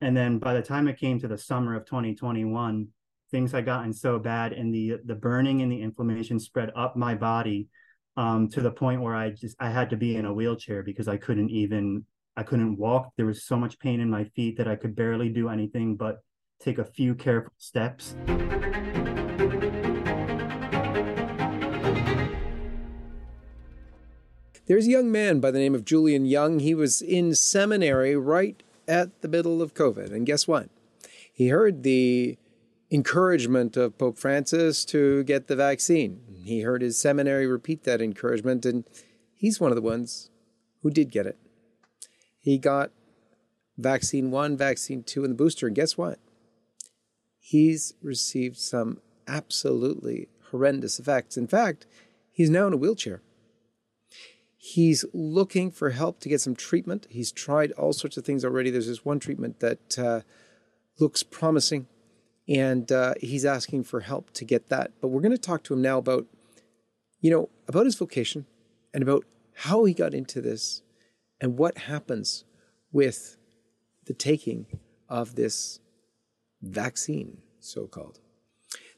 and then by the time it came to the summer of 2021 things had gotten so bad and the the burning and the inflammation spread up my body um, to the point where i just i had to be in a wheelchair because i couldn't even i couldn't walk there was so much pain in my feet that i could barely do anything but take a few careful steps There's a young man by the name of Julian Young. He was in seminary right at the middle of COVID. And guess what? He heard the encouragement of Pope Francis to get the vaccine. He heard his seminary repeat that encouragement, and he's one of the ones who did get it. He got vaccine one, vaccine two, and the booster. And guess what? He's received some absolutely horrendous effects. In fact, he's now in a wheelchair. He's looking for help to get some treatment. He's tried all sorts of things already. There's this one treatment that uh, looks promising, and uh, he's asking for help to get that. But we're going to talk to him now about, you know, about his vocation and about how he got into this and what happens with the taking of this vaccine, so called.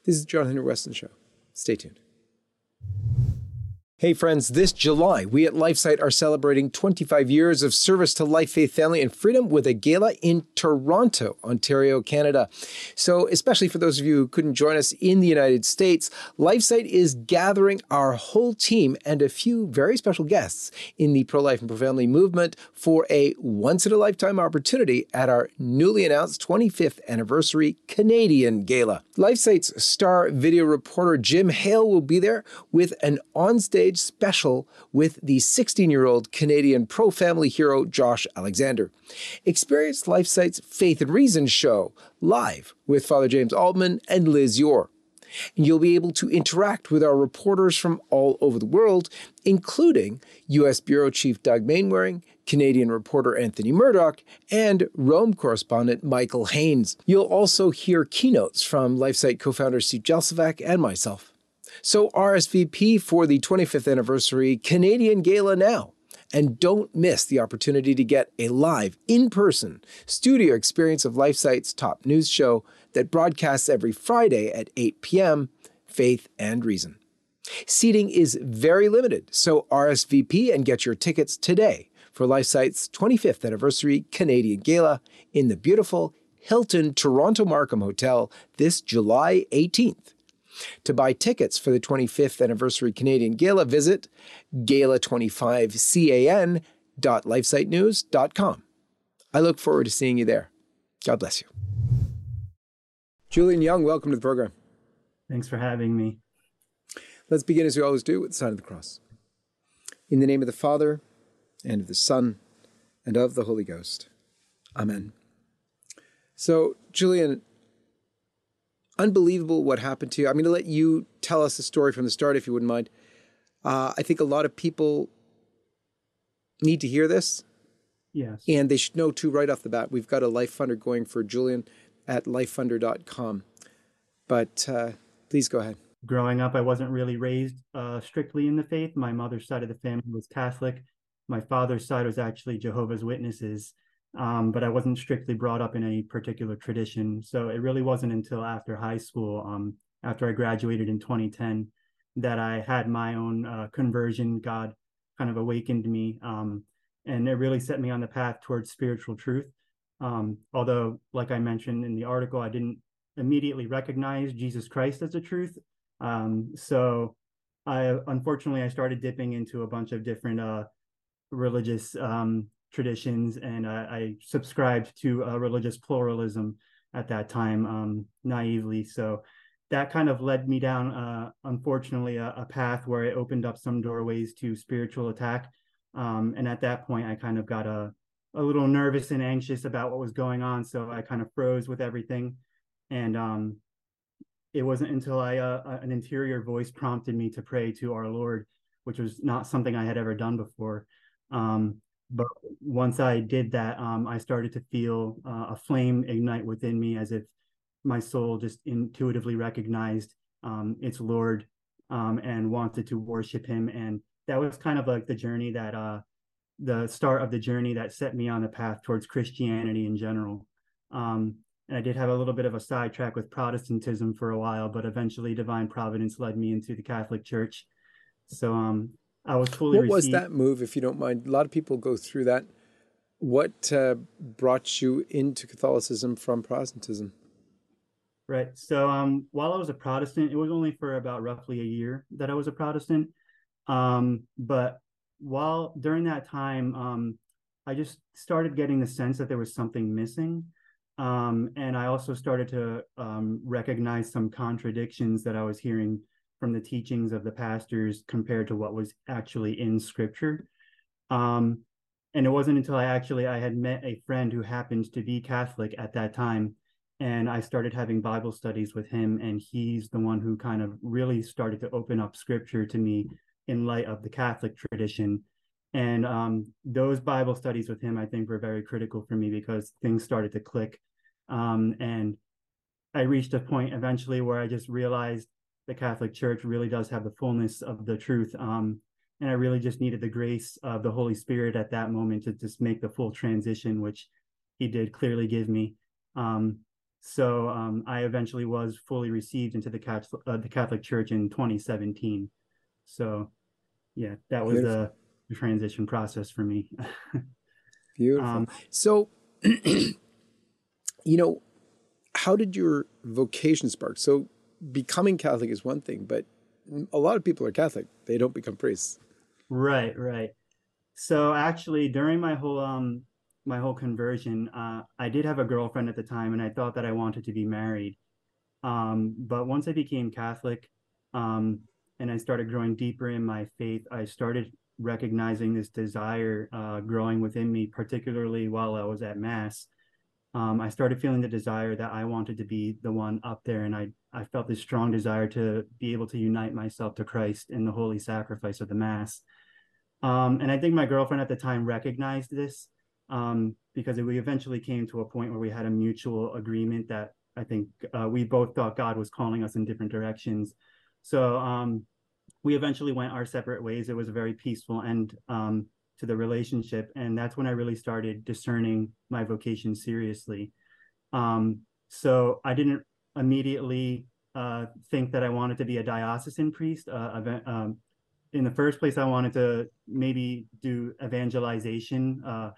This is John Henry Westen Show. Stay tuned. Hey friends, this July, we at LifeSite are celebrating 25 years of service to life, faith, family, and freedom with a gala in Toronto, Ontario, Canada. So, especially for those of you who couldn't join us in the United States, LifeSite is gathering our whole team and a few very special guests in the pro life and pro family movement for a once in a lifetime opportunity at our newly announced 25th anniversary Canadian Gala. LifeSite's star video reporter Jim Hale will be there with an onstage special with the 16 year old Canadian pro family hero Josh Alexander. Experience LifeSite's Faith and Reason show live with Father James Altman and Liz Yore. And you'll be able to interact with our reporters from all over the world, including U.S. Bureau Chief Doug Mainwaring, Canadian reporter Anthony Murdoch, and Rome correspondent Michael Haynes. You'll also hear keynotes from LifeSite co founder Steve Jalsevac and myself. So RSVP for the 25th anniversary Canadian Gala now. And don't miss the opportunity to get a live, in person studio experience of LifeSite's top news show that broadcasts every Friday at 8 p.m. Faith and Reason. Seating is very limited, so RSVP and get your tickets today for LifeSite's 25th anniversary Canadian Gala in the beautiful Hilton Toronto Markham Hotel this July 18th. To buy tickets for the 25th anniversary Canadian Gala, visit gala25can.lifesitenews.com. I look forward to seeing you there. God bless you. Julian Young, welcome to the program. Thanks for having me. Let's begin as we always do with the sign of the cross. In the name of the Father, and of the Son, and of the Holy Ghost. Amen. So, Julian, unbelievable what happened to you. I'm going to let you tell us the story from the start, if you wouldn't mind. Uh, I think a lot of people need to hear this. Yes. And they should know, too, right off the bat. We've got a Life Funder going for Julian at lifefunder.com. But uh, please go ahead. Growing up, I wasn't really raised uh, strictly in the faith. My mother's side of the family was Catholic. My father's side was actually Jehovah's Witnesses um, but I wasn't strictly brought up in any particular tradition. So it really wasn't until after high school, um, after I graduated in 2010, that I had my own uh, conversion. God kind of awakened me, um, and it really set me on the path towards spiritual truth. Um, although, like I mentioned in the article, I didn't immediately recognize Jesus Christ as the truth. Um, so I unfortunately I started dipping into a bunch of different uh, religious um, traditions, and uh, I subscribed to uh, religious pluralism at that time um, naively. So that kind of led me down, uh, unfortunately, a, a, path where it opened up some doorways to spiritual attack. Um, and at that point, I kind of got a, a little nervous and anxious about what was going on. So I kind of froze with everything. And um, it wasn't until I uh, an interior voice prompted me to pray to our Lord, which was not something I had ever done before. Um, but once I did that, um, I started to feel uh, a flame ignite within me as if my soul just intuitively recognized um, its Lord um, and wanted to worship Him. And that was kind of like the journey that, uh, the start of the journey that set me on the path towards Christianity in general. Um, and I did have a little bit of a sidetrack with Protestantism for a while, but eventually divine providence led me into the Catholic Church. So um, I was fully. What received. was that move, if you don't mind? A lot of people go through that. What uh, brought you into Catholicism from Protestantism? Right. So um, while I was a Protestant, it was only for about roughly a year that I was a Protestant. Um, but while during that time, um, I just started getting the sense that there was something missing. Um, and I also started to um, recognize some contradictions that I was hearing from the teachings of the pastors compared to what was actually in scripture. Um, and it wasn't until I actually I had met a friend who happened to be Catholic at that time, and I started having Bible studies with him, and he's the one who kind of really started to open up scripture to me in light of the Catholic tradition. And um, those Bible studies with him, I think, were very critical for me because things started to click. Um, and I reached a point eventually where I just realized the Catholic Church really does have the fullness of the truth. Um, and I really just needed the grace of the Holy Spirit at that moment to just make the full transition, which He did clearly give me. Um, so um, I eventually was fully received into the Catholic, uh, the Catholic Church in 2017. So, yeah, that was the, the transition process for me. Beautiful. Um, so, you know, how did your vocation spark? So, becoming Catholic is one thing, but a lot of people are Catholic; they don't become priests. Right, right. So actually, during my whole um my whole conversion, uh, I did have a girlfriend at the time, and I thought that I wanted to be married. Um, but once I became Catholic, um, and I started growing deeper in my faith, I started recognizing this desire uh, growing within me, particularly while I was at Mass. Um, I started feeling the desire that I wanted to be the one up there, and I I felt this strong desire to be able to unite myself to Christ in the holy sacrifice of the Mass. Um, and I think my girlfriend at the time recognized this um, because we eventually came to a point where we had a mutual agreement that I think uh, we both thought God was calling us in different directions. So um, we eventually went our separate ways. It was a very peaceful end um, to the relationship. And that's when I really started discerning my vocation seriously. Um, so I didn't immediately uh, think that I wanted to be a diocesan priest. Uh, um, in the first place, I wanted to maybe do evangelization uh,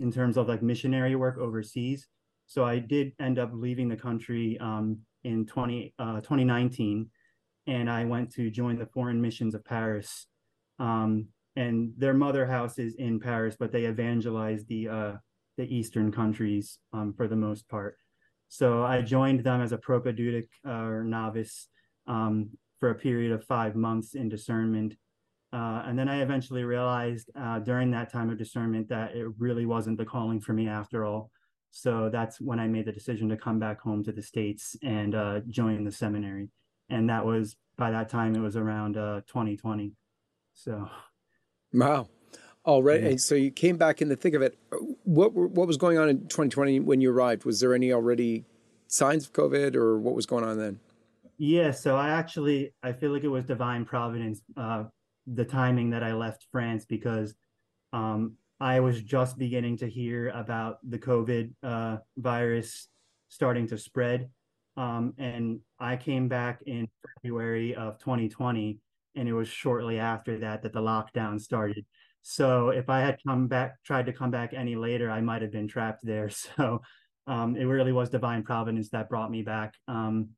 in terms of like missionary work overseas. So I did end up leaving the country um, in 20, uh, 2019, and I went to join the Foreign Missions of Paris. Um, and their mother house is in Paris, but they evangelize the uh, the Eastern countries um, for the most part. So I joined them as a propedeutic uh, novice um, for a period of five months in discernment. Uh, and then I eventually realized uh, during that time of discernment that it really wasn't the calling for me after all. So that's when I made the decision to come back home to the States and uh, join the seminary. And that was by that time, it was around 2020. Uh, so. Wow. All right. Yeah. And so you came back in the thick of it. What what was going on in 2020 when you arrived? Was there any already signs of COVID, or what was going on then? Yeah. So I actually I feel like it was divine providence, uh, the timing that I left France because um, I was just beginning to hear about the COVID uh, virus starting to spread, um, and I came back in February of 2020, and it was shortly after that that the lockdown started. So if I had come back, tried to come back any later, I might have been trapped there. So um, it really was divine providence that brought me back. Um,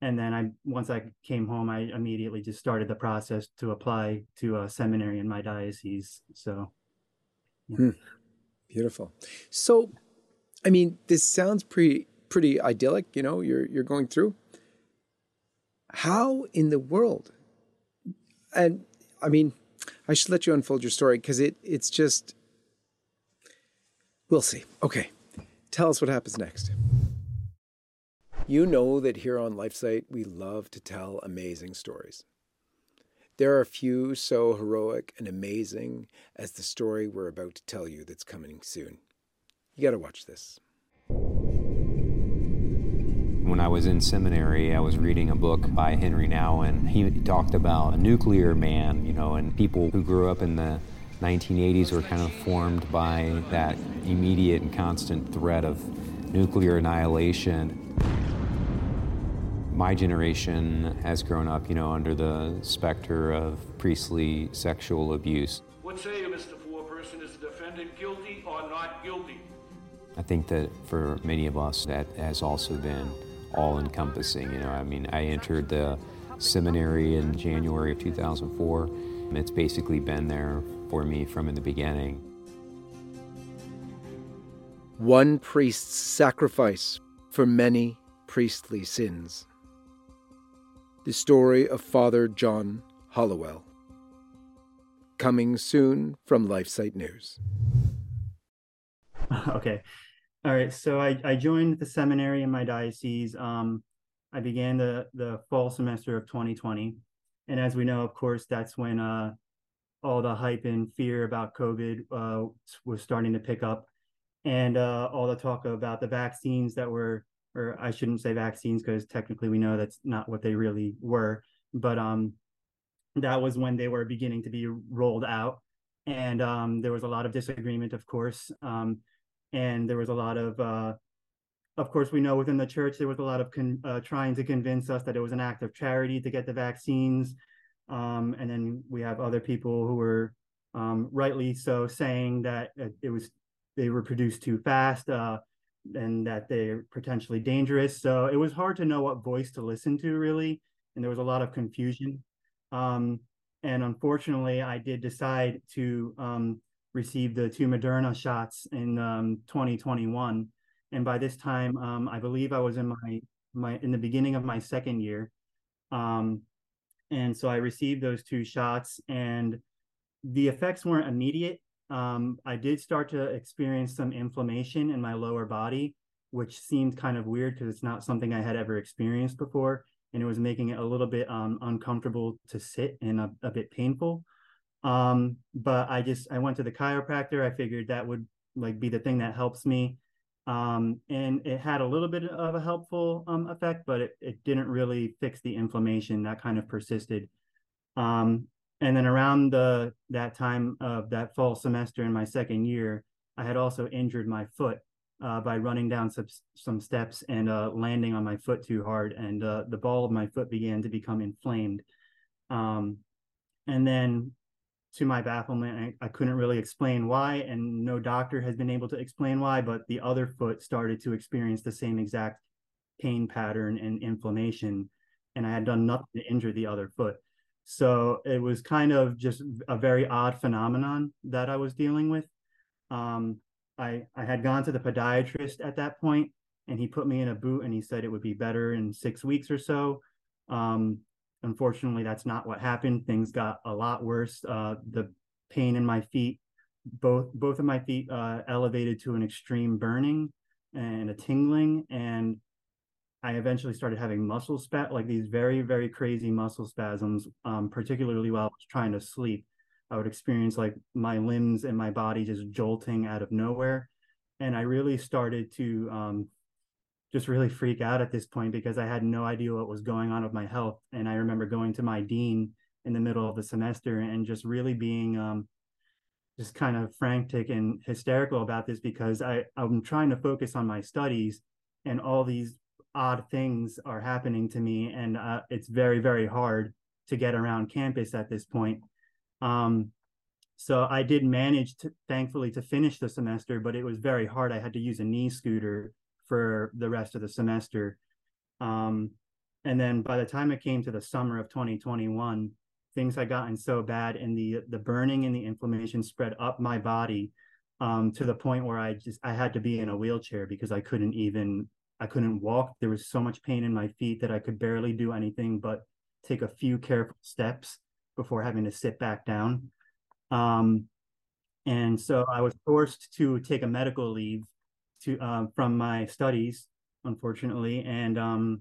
and then I, once I came home, I immediately just started the process to apply to a seminary in my diocese. So, yeah. hmm. beautiful. So, I mean, this sounds pretty pretty idyllic. You know, you're you're going through. How in the world? And I mean, I should let you unfold your story because it it's just we'll see. Okay. Tell us what happens next. You know that here on LifeSite we love to tell amazing stories. There are few so heroic and amazing as the story we're about to tell you that's coming soon. You got to watch this. When I was in seminary, I was reading a book by Henri Nouwen. He talked about a nuclear man, you know, and people who grew up in the 1980s were kind of formed by that immediate and constant threat of nuclear annihilation. My generation has grown up, you know, under the specter of priestly sexual abuse. What say you, Mr. Foreperson? Is the defendant guilty or not guilty? I think that for many of us, that has also been all encompassing. You know, I mean, I entered the seminary in January of 2004. and It's basically been there for me from in the beginning. One priest's sacrifice for many priestly sins. The story of Father John Hollowell. Coming soon from LifeSite News. Okay. All right. So I, I joined the seminary in my diocese. Um, I began the the fall semester of 2020, and as we know, of course, that's when uh, all the hype and fear about COVID uh, was starting to pick up, and uh, all the talk about the vaccines that were, or I shouldn't say vaccines because technically we know that's not what they really were, but um, that was when they were beginning to be rolled out, and um, there was a lot of disagreement, of course, um, and there was a lot of uh, of course, we know within the church there was a lot of con- uh, trying to convince us that it was an act of charity to get the vaccines, um, and then we have other people who were um, rightly so saying that it was they were produced too fast uh, and that they're potentially dangerous. So it was hard to know what voice to listen to, really, and there was a lot of confusion. Um, and unfortunately, I did decide to um, receive the two Moderna shots in 2021 um, and by this time, um, I believe I was in my my in the beginning of my second year, um, and so I received those two shots, and the effects weren't immediate. Um, I did start to experience some inflammation in my lower body, which seemed kind of weird because it's not something I had ever experienced before, and it was making it a little bit um, uncomfortable to sit and a, a bit painful. Um, but I just I went to the chiropractor. I figured that would like be the thing that helps me um, and it had a little bit of a helpful um, effect, but it, it didn't really fix the inflammation that kind of persisted. Um, and then around the that time of that fall semester in my second year, I had also injured my foot uh, by running down some some steps and uh, landing on my foot too hard, and uh, the ball of my foot began to become inflamed. Um, and then to my bafflement, I, I, couldn't really explain why, and no doctor has been able to explain why, but the other foot started to experience the same exact pain pattern and inflammation, and I had done nothing to injure the other foot. So it was kind of just a very odd phenomenon that I was dealing with. Um, I I had gone to the podiatrist at that point, and he put me in a boot, and he said it would be better in six weeks or so. Um, Unfortunately, that's not what happened. Things got a lot worse. Uh, the pain in my feet, both both of my feet, uh, elevated to an extreme burning and a tingling, and I eventually started having muscle spat like these very very crazy muscle spasms, um, particularly while I was trying to sleep. I would experience like my limbs and my body just jolting out of nowhere, and I really started to um, just really freak out at this point because I had no idea what was going on with my health. And I remember going to my dean in the middle of the semester and just really being um, just kind of frantic and hysterical about this because I, I'm trying to focus on my studies and all these odd things are happening to me. And uh, it's very, very hard to get around campus at this point. Um, so I did manage to, thankfully, to finish the semester, but it was very hard. I had to use a knee scooter for the rest of the semester. Um, and then by the time it came to the summer of 2021, things had gotten so bad and the the burning and the inflammation spread up my body um, to the point where I just I had to be in a wheelchair because I couldn't even I couldn't walk. There was so much pain in my feet that I could barely do anything but take a few careful steps before having to sit back down. Um, and so I was forced to take a medical leave to um, from my studies, unfortunately, and um,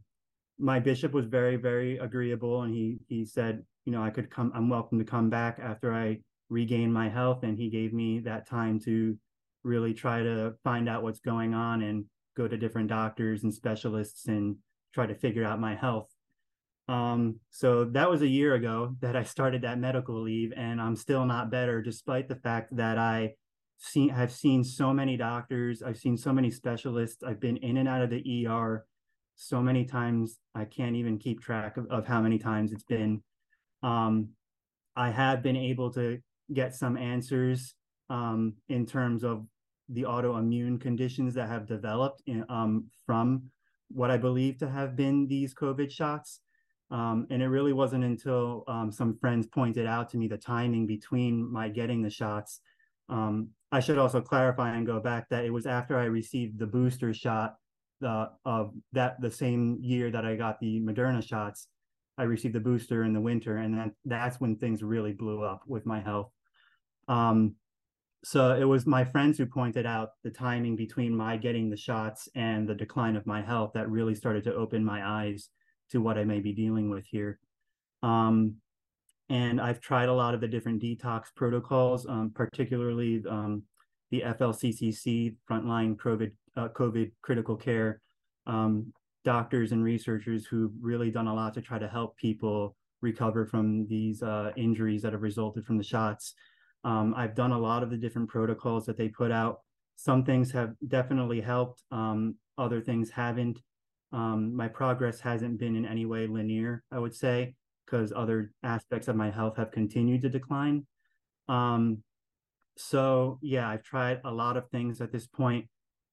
my bishop was very very agreeable, and he he said, you know, I could come, I'm welcome to come back after I regain my health, and he gave me that time to really try to find out what's going on and go to different doctors and specialists and try to figure out my health. Um, so that was a year ago that I started that medical leave, and I'm still not better, despite the fact that I seen have seen so many doctors. I've seen so many specialists. I've been in and out of the ER so many times. I can't even keep track of, of how many times it's been. Um, I have been able to get some answers um, in terms of the autoimmune conditions that have developed in, um, from what I believe to have been these COVID shots. Um, and it really wasn't until um, some friends pointed out to me the timing between my getting the shots. Um, I should also clarify and go back that it was after I received the booster shot uh, of that the same year that I got the Moderna shots. I received the booster in the winter, and then that's when things really blew up with my health. Um, so it was my friends who pointed out the timing between my getting the shots and the decline of my health that really started to open my eyes to what I may be dealing with here. Um, and I've tried a lot of the different detox protocols, um, particularly um, the FLCCC, frontline COVID, uh, COVID critical care um, doctors and researchers who've really done a lot to try to help people recover from these uh, injuries that have resulted from the shots. Um, I've done a lot of the different protocols that they put out. Some things have definitely helped, um, other things haven't. Um, my progress hasn't been in any way linear, I would say, because other aspects of my health have continued to decline. Um, so yeah, I've tried a lot of things at this point.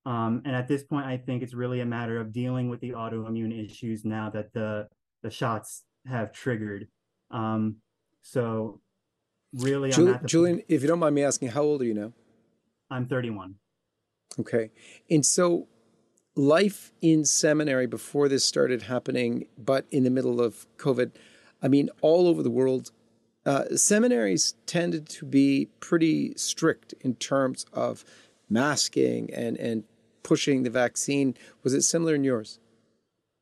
Um, and at this point, I think it's really a matter of dealing with the autoimmune issues now that the the shots have triggered. Um, so really, Julian, if you don't mind me asking, how old are you now? I'm 31. Okay, and so life in seminary before this started happening, but in the middle of COVID, I mean, all over the world, uh, seminaries tended to be pretty strict in terms of masking and, and pushing the vaccine. Was it similar in yours?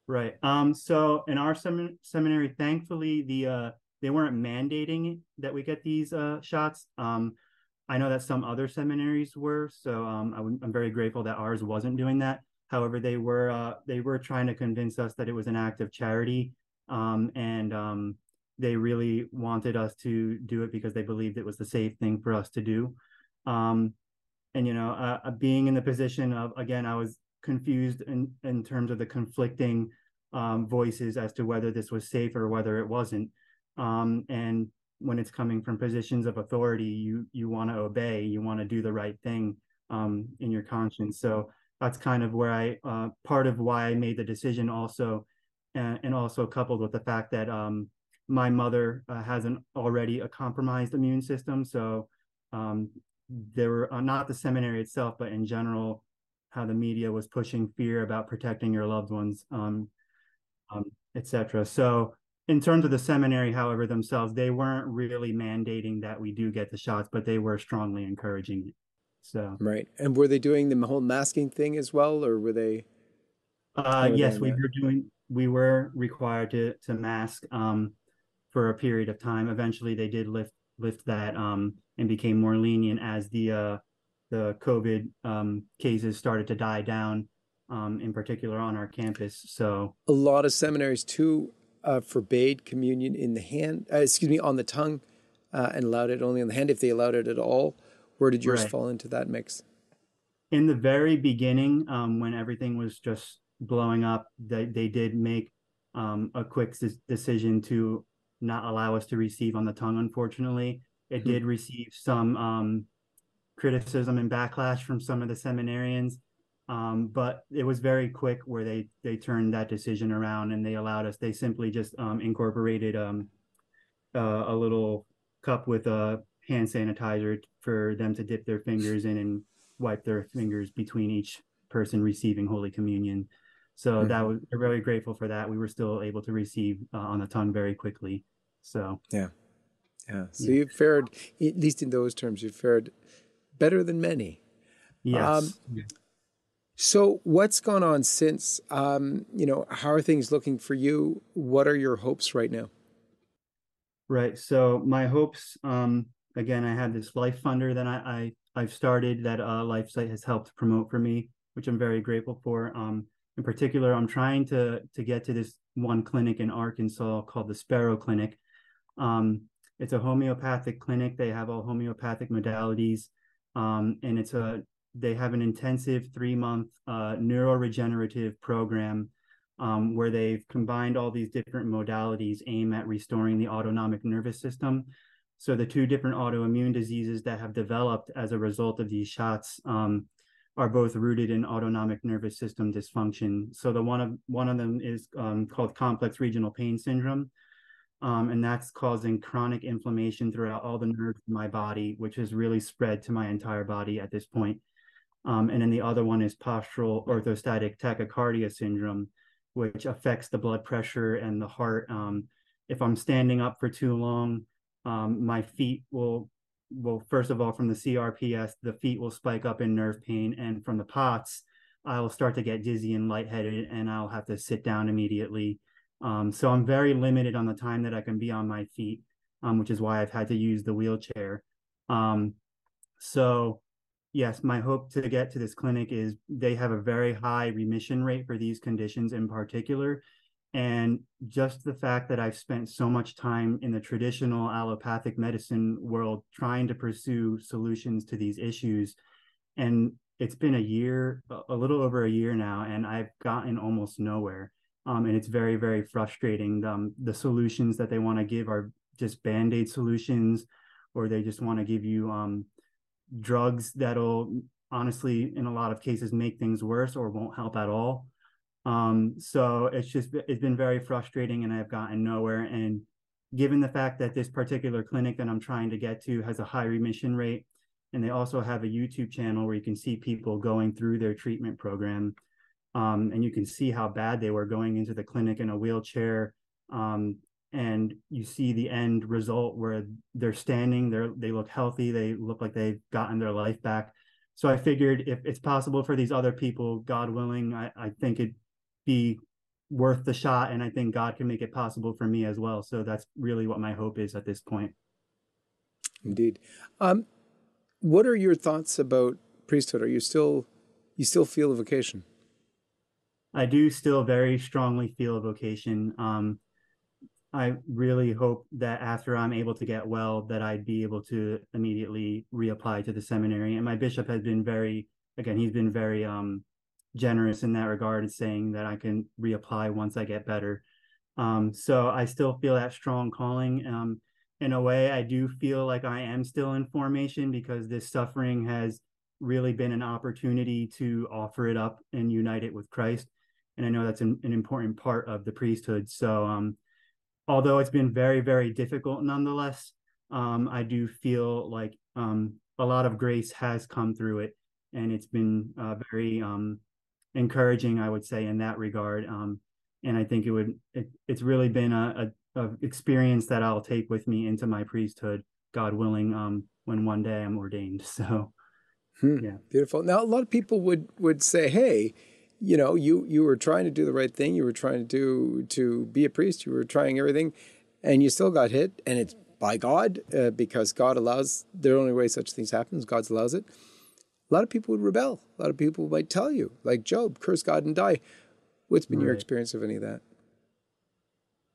Right. Um, so in our sem- seminary, thankfully, the uh, they weren't mandating that we get these uh, shots. Um, I know that some other seminaries were, so um, I am very grateful that ours wasn't doing that. However, they were uh, they were trying to convince us that it was an act of charity, um, and um, they really wanted us to do it because they believed it was the safe thing for us to do. Um, and you know, uh, uh being in the position of again, I was confused in in terms of the conflicting um, voices as to whether this was safe or whether it wasn't. Um, and when it's coming from positions of authority, you you want to obey, you want to do the right thing um, in your conscience. So that's kind of where I uh, part of why I made the decision also, and, and also coupled with the fact that um, my mother uh, has an already a compromised immune system, so um, there were uh, not the seminary itself, but in general, how the media was pushing fear about protecting your loved ones, um, um, etc. So in terms of the seminary, however, themselves, they weren't really mandating that we do get the shots, but they were strongly encouraging it. So right, and were they doing the whole masking thing as well, or were they? Uh, yes, we that? were doing. We were required to to mask um, for a period of time. Eventually, they did lift lift that um, and became more lenient as the uh, the COVID um, cases started to die down, um, in particular on our campus. So a lot of seminaries too uh, forbade communion in the hand. Uh, excuse me, on the tongue, uh, and allowed it only on the hand if they allowed it at all. Where did yours right. fall into that mix? In the very beginning, um, when everything was just blowing up, they, they did make um, a quick decision to not allow us to receive on the tongue, unfortunately. It hmm. did receive some um, criticism and backlash from some of the seminarians, um, but it was very quick where they they turned that decision around and they allowed us. They simply just um, incorporated um, uh, a little cup with a hand sanitizer for them to dip their fingers in and wipe their fingers between each person receiving Holy Communion. So mm-hmm. that was we're very grateful for that. We were still able to receive uh, on the tongue very quickly. So yeah, yeah. So yeah. you fared, at least in those terms, you fared better than many. Yes. Um, so what's gone on since? Um, you know, how are things looking for you? What are your hopes right now? Right. So my hopes, um, again, I had this life funder that I, I have started that uh, LifeSite has helped promote for me, which I'm very grateful for. Um, in particular, I'm trying to to get to this one clinic in Arkansas called the Sparrow Clinic. Um, it's a homeopathic clinic. They have all homeopathic modalities. um, and it's a they have an intensive three month uh, neuroregenerative program um, where they've combined all these different modalities aim at restoring the autonomic nervous system. So the two different autoimmune diseases that have developed as a result of these shots um, are both rooted in autonomic nervous system dysfunction. So the one of one of them is um, called complex regional pain syndrome, um, and that's causing chronic inflammation throughout all the nerves in my body, which has really spread to my entire body at this point. Um, and then the other one is postural orthostatic tachycardia syndrome, which affects the blood pressure and the heart. Um, if I'm standing up for too long, um, my feet will well, first of all, from the CRPS, the feet will spike up in nerve pain, and from the POTS, I will start to get dizzy and lightheaded, and I'll have to sit down immediately. Um, so I'm very limited on the time that I can be on my feet, um, which is why I've had to use the wheelchair. Um, so, yes, my hope to get to this clinic is they have a very high remission rate for these conditions in particular, and just the fact that I've spent so much time in the traditional allopathic medicine world trying to pursue solutions to these issues. And it's been a year, a little over a year now, and I've gotten almost nowhere. Um, and it's very, very frustrating. Um, the solutions that they want to give are just band aid solutions, or they just want to give you um, drugs that'll honestly, in a lot of cases, make things worse or won't help at all. Um, so it's just it's been very frustrating, and I've gotten nowhere. And given the fact that this particular clinic that I'm trying to get to has a high remission rate, and they also have a YouTube channel where you can see people going through their treatment program, um, and you can see how bad they were going into the clinic in a wheelchair. Um, and you see the end result where they're standing, they they look healthy, they look like they've gotten their life back. So I figured if it's possible for these other people, God willing, I, I think it be worth the shot and i think god can make it possible for me as well. So that's really what my hope is at this point. Indeed. Um, what are your thoughts about priesthood? Are you still you still feel a vocation? I do still very strongly feel a vocation. Um, i really hope that after i'm able to get well that i'd be able to immediately reapply to the seminary. And my bishop has been very again he's been very um, generous in that regard, and saying that I can reapply once I get better. Um, so I still feel that strong calling. Um, in a way, I do feel like I am still in formation because this suffering has really been an opportunity to offer it up and unite it with Christ. And I know that's an, an important part of the priesthood. So, um, although it's been very, very difficult nonetheless, um, I do feel like um, a lot of grace has come through it. And it's been uh, very um, encouraging, I would say, in that regard. Um, and I think it would it, it's really been a, a, a, experience that I'll take with me into my priesthood, God willing, um, when one day I'm ordained. So, hmm, yeah, beautiful. Now, a lot of people would would say, "Hey, you know, you you were trying to do the right thing. You were trying to do to be a priest. You were trying everything, and you still got hit. And it's by God uh, because God allows. The only way such things happen is God allows it." A lot of people would rebel. A lot of people might tell you, like Job, curse God and die. What's been right. your experience of any of that?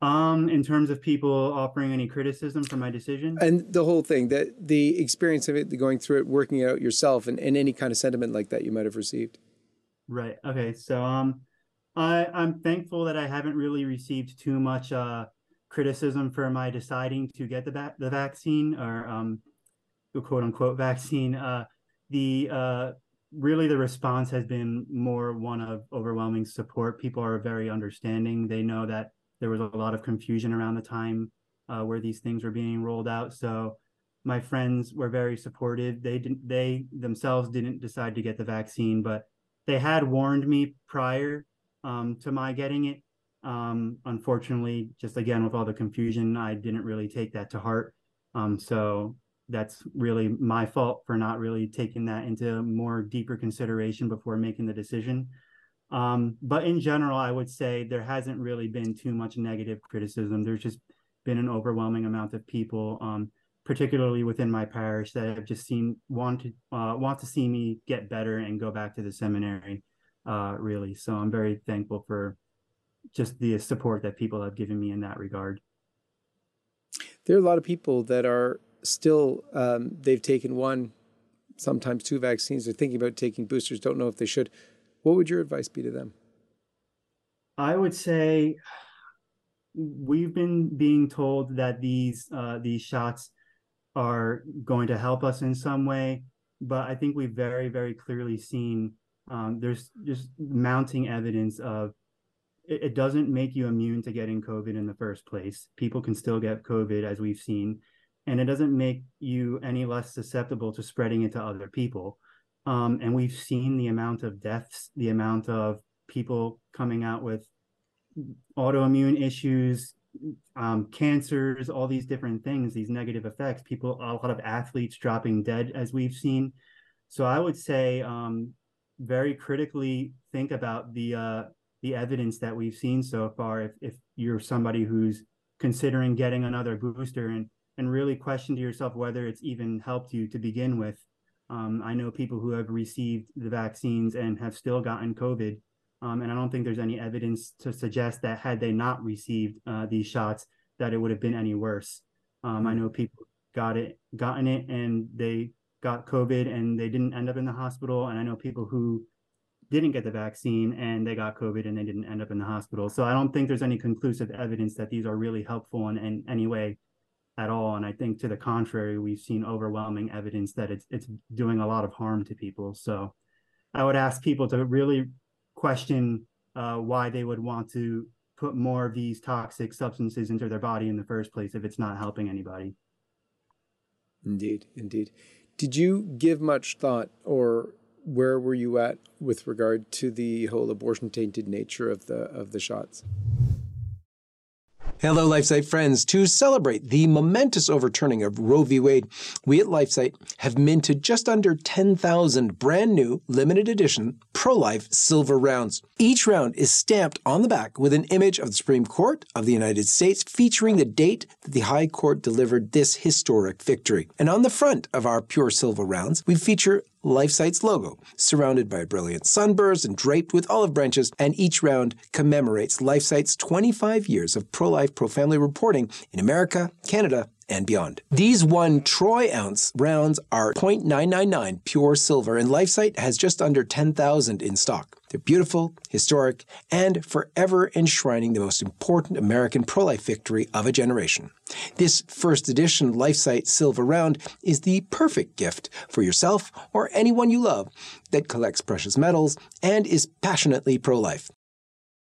Um, in terms of people offering any criticism for my decision, and the whole thing, that the experience of it, the going through it, working it out yourself, and, and any kind of sentiment like that you might have received. Right. Okay. So, um, I I'm thankful that I haven't really received too much uh criticism for my deciding to get the va- the vaccine or um the quote unquote vaccine. Uh, the uh, really the response has been more one of overwhelming support. People are very understanding. They know that there was a lot of confusion around the time uh, where these things were being rolled out. So my friends were very supportive. They didn't. They themselves didn't decide to get the vaccine, but they had warned me prior um, to my getting it. Um, unfortunately, just again with all the confusion, I didn't really take that to heart. Um, so that's really my fault for not really taking that into more deeper consideration before making the decision. Um, but in general, I would say there hasn't really been too much negative criticism. There's just been an overwhelming amount of people, um, particularly within my parish, that have just seen want to uh, want to see me get better and go back to the seminary. Uh, really, so I'm very thankful for just the support that people have given me in that regard. There are a lot of people that are still um, they've taken one sometimes two vaccines, They're thinking about taking boosters, don't know if they should. What would your advice be to them? I would say we've been being told that these uh, these shots are going to help us in some way, but I think we've very very clearly seen um, there's just mounting evidence of it, it doesn't make you immune to getting COVID in the first place. People can still get COVID as we've seen, and it doesn't make you any less susceptible to spreading it to other people. Um, and we've seen the amount of deaths, the amount of people coming out with autoimmune issues, um, cancers, all these different things, these negative effects. People, a lot of athletes dropping dead, as we've seen. So I would say, um, very critically think about the uh, the evidence that we've seen so far. If if you're somebody who's considering getting another booster and and really question to yourself whether it's even helped you to begin with. Um, I know people who have received the vaccines and have still gotten COVID. Um, and I don't think there's any evidence to suggest that had they not received uh, these shots, that it would have been any worse. Um, I hmm. know people got it, gotten it, and they got COVID and they didn't end up in the hospital. And I know people who didn't get the vaccine and they got COVID and they didn't end up in the hospital. So I don't think there's any conclusive evidence that these are really helpful in, in any way at all. And I think to the contrary, we've seen overwhelming evidence that it's it's doing a lot of harm to people. So I would ask people to really question uh, why they would want to put more of these toxic substances into their body in the first place if it's not helping anybody. Indeed, indeed. Did you give much thought or where were you at with regard to the whole abortion tainted nature of the of the shots? Hello, LifeSite friends. To celebrate the momentous overturning of Roe v. Wade, we at LifeSite have minted just under 10,000 brand new limited edition pro life silver rounds. Each round is stamped on the back with an image of the Supreme Court of the United States featuring the date that the High Court delivered this historic victory. And on the front of our pure silver rounds, we feature LifeSite's logo, surrounded by brilliant sunbursts and draped with olive branches, and each round commemorates LifeSite's 25 years of pro life, pro family reporting in America, Canada, and beyond. These one troy ounce rounds are 0.999 pure silver, and LifeSite has just under 10,000 in stock. They're beautiful, historic, and forever enshrining the most important American pro life victory of a generation. This first edition LifeSite Silver Round is the perfect gift for yourself or anyone you love that collects precious metals and is passionately pro life.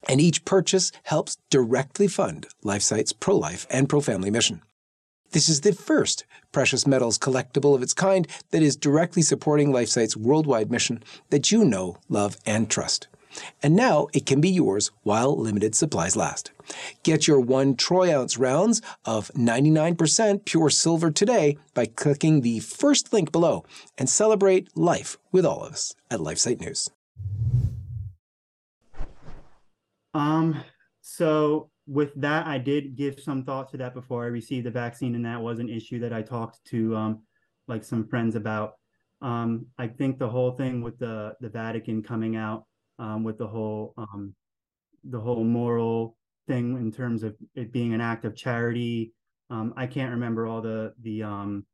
And each purchase helps directly fund LifeSite's pro life and pro family mission. This is the first precious metals collectible of its kind that is directly supporting LifeSite's worldwide mission that you know, love, and trust. And now it can be yours while limited supplies last. Get your one troy ounce rounds of 99% pure silver today by clicking the first link below and celebrate life with all of us at LifeSite News. Um, so with that, I did give some thought to that before I received the vaccine, and that was an issue that I talked to um, like some friends about. Um, I think the whole thing with the the Vatican coming out um, with the whole um, the whole moral thing in terms of it being an act of charity. Um, I can't remember all the the um,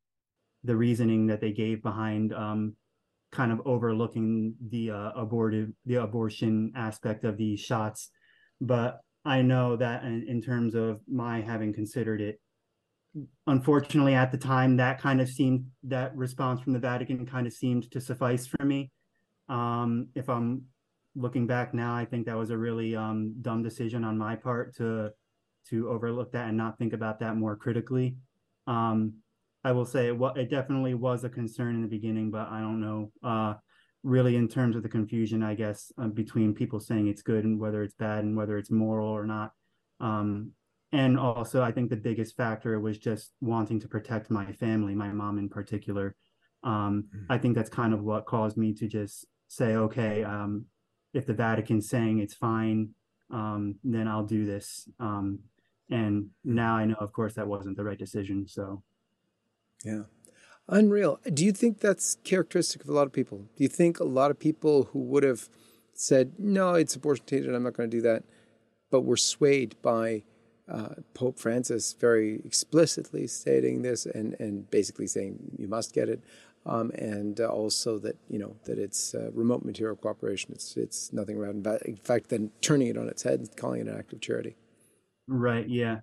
the reasoning that they gave behind kind of overlooking the uh, abortive the abortion aspect of these shots, but I know that in, in terms of my having considered it, unfortunately at the time that kind of seemed that response from the Vatican kind of seemed to suffice for me. Um, if I'm looking back now, I think that was a really um, dumb decision on my part to to overlook that and not think about that more critically. Um, I will say it, it definitely was a concern in the beginning, but I don't know. Uh, really in terms of the confusion, I guess, uh, between people saying it's good and whether it's bad and whether it's moral or not. Um, and also, I think the biggest factor was just wanting to protect my family, my mom in particular. Um, mm-hmm. I think that's kind of what caused me to just say, okay, um, if the Vatican's saying it's fine, um, then I'll do this. Um, and now I know, of course, that wasn't the right decision. So, yeah. Unreal. Do you think that's characteristic of a lot of people? Do you think a lot of people who would have said, no, it's abortion I'm not going to do that, but were swayed by uh, Pope Francis very explicitly stating this and, and basically saying you must get it. um, and uh, also that you know that it's uh, remote material cooperation. It's it's nothing around. In fact, then turning it on its head and calling it an act of charity. Right. Yeah.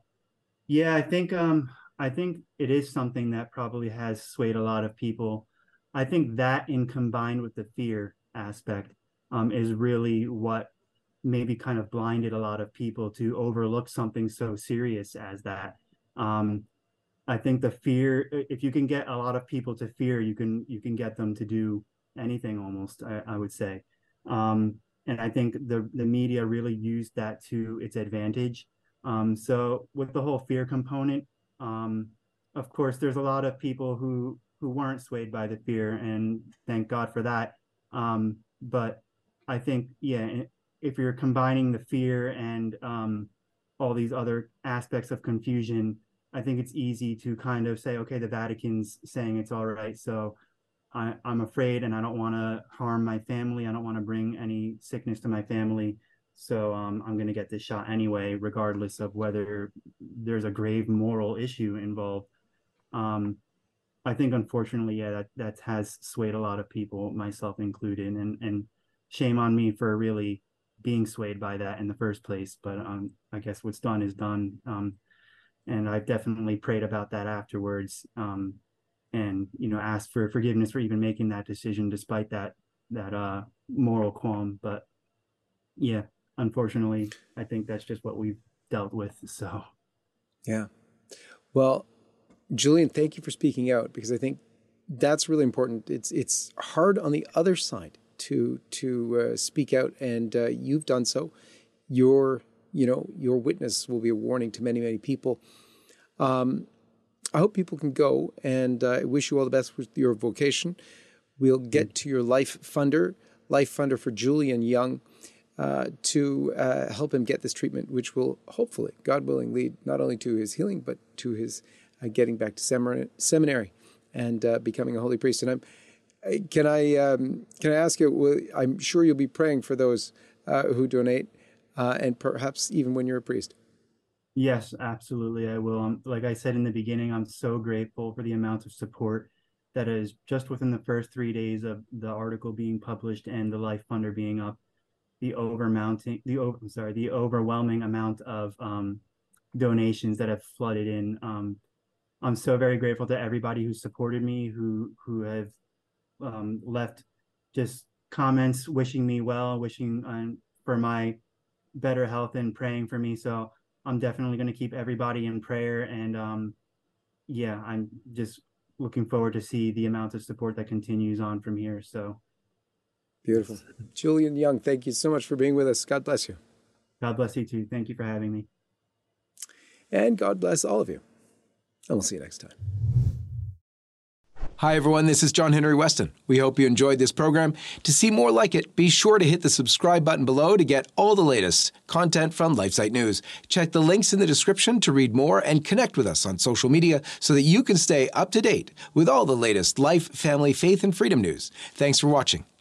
Yeah. I think um I think it is something that probably has swayed a lot of people. I think that, in combined with the fear aspect, um, is really what maybe kind of blinded a lot of people to overlook something so serious as that. Um, I think the fear, if you can get a lot of people to fear, you can you can get them to do anything almost. I, I would say, um, and I think the the media really used that to its advantage. Um, so with the whole fear component, um, of course, there's a lot of people who who weren't swayed by the fear, and thank God for that. Um, but I think, yeah, if you're combining the fear and um, all these other aspects of confusion, I think it's easy to kind of say, okay, the Vatican's saying it's all right, so I, am afraid, and I don't want to harm my family. I don't want to bring any sickness to my family, so um, I'm going to get this shot anyway, regardless of whether there's a grave moral issue involved. Um, I think, unfortunately, yeah, that that has swayed a lot of people, myself included, and and shame on me for really being swayed by that in the first place. But um, I guess what's done is done. Um, and I've definitely prayed about that afterwards, um, and you know asked for forgiveness for even making that decision, despite that that uh, moral qualm. But yeah, unfortunately, I think that's just what we've dealt with. So yeah, well, Julian, thank you for speaking out because I think that's really important. It's it's hard on the other side to to uh, speak out, and uh, you've done so. Your you know your witness will be a warning to many many people. Um, I hope people can go, and uh, I wish you all the best with your vocation. We'll get to your life funder, life funder for Julian Young, uh, to uh, help him get this treatment, which will hopefully, God willing, lead not only to his healing but to his uh, getting back to seminary and becoming a holy priest. And I'm can I um, can I ask you? I'm sure you'll be praying for those uh, who donate, uh, and perhaps even when you're a priest. Yes, absolutely, I will. Um, like I said in the beginning, I'm so grateful for the amount of support that is just within the first three days of the article being published and the Life Funder being up. The overmounting, the over, I'm sorry, the overwhelming amount of um, donations that have flooded in. Um, I'm so very grateful to everybody who supported me, who who have um, left just comments wishing me well, wishing um, for my better health and praying for me. So I'm definitely going to keep everybody in prayer. And um, yeah, I'm just looking forward to see the amount of support that continues on from here. So beautiful. Julian Young, thank you so much for being with us. God bless you. God bless you too. Thank you for having me. And God bless all of you. And we'll see you next time. Hi, everyone. This is John Henry Westen. We hope you enjoyed this program. To see more like it, be sure to hit the subscribe button below to get all the latest content from LifeSite News. Check the links in the description to read more and connect with us on social media so that you can stay up to date with all the latest life, family, faith, and freedom news. Thanks for watching,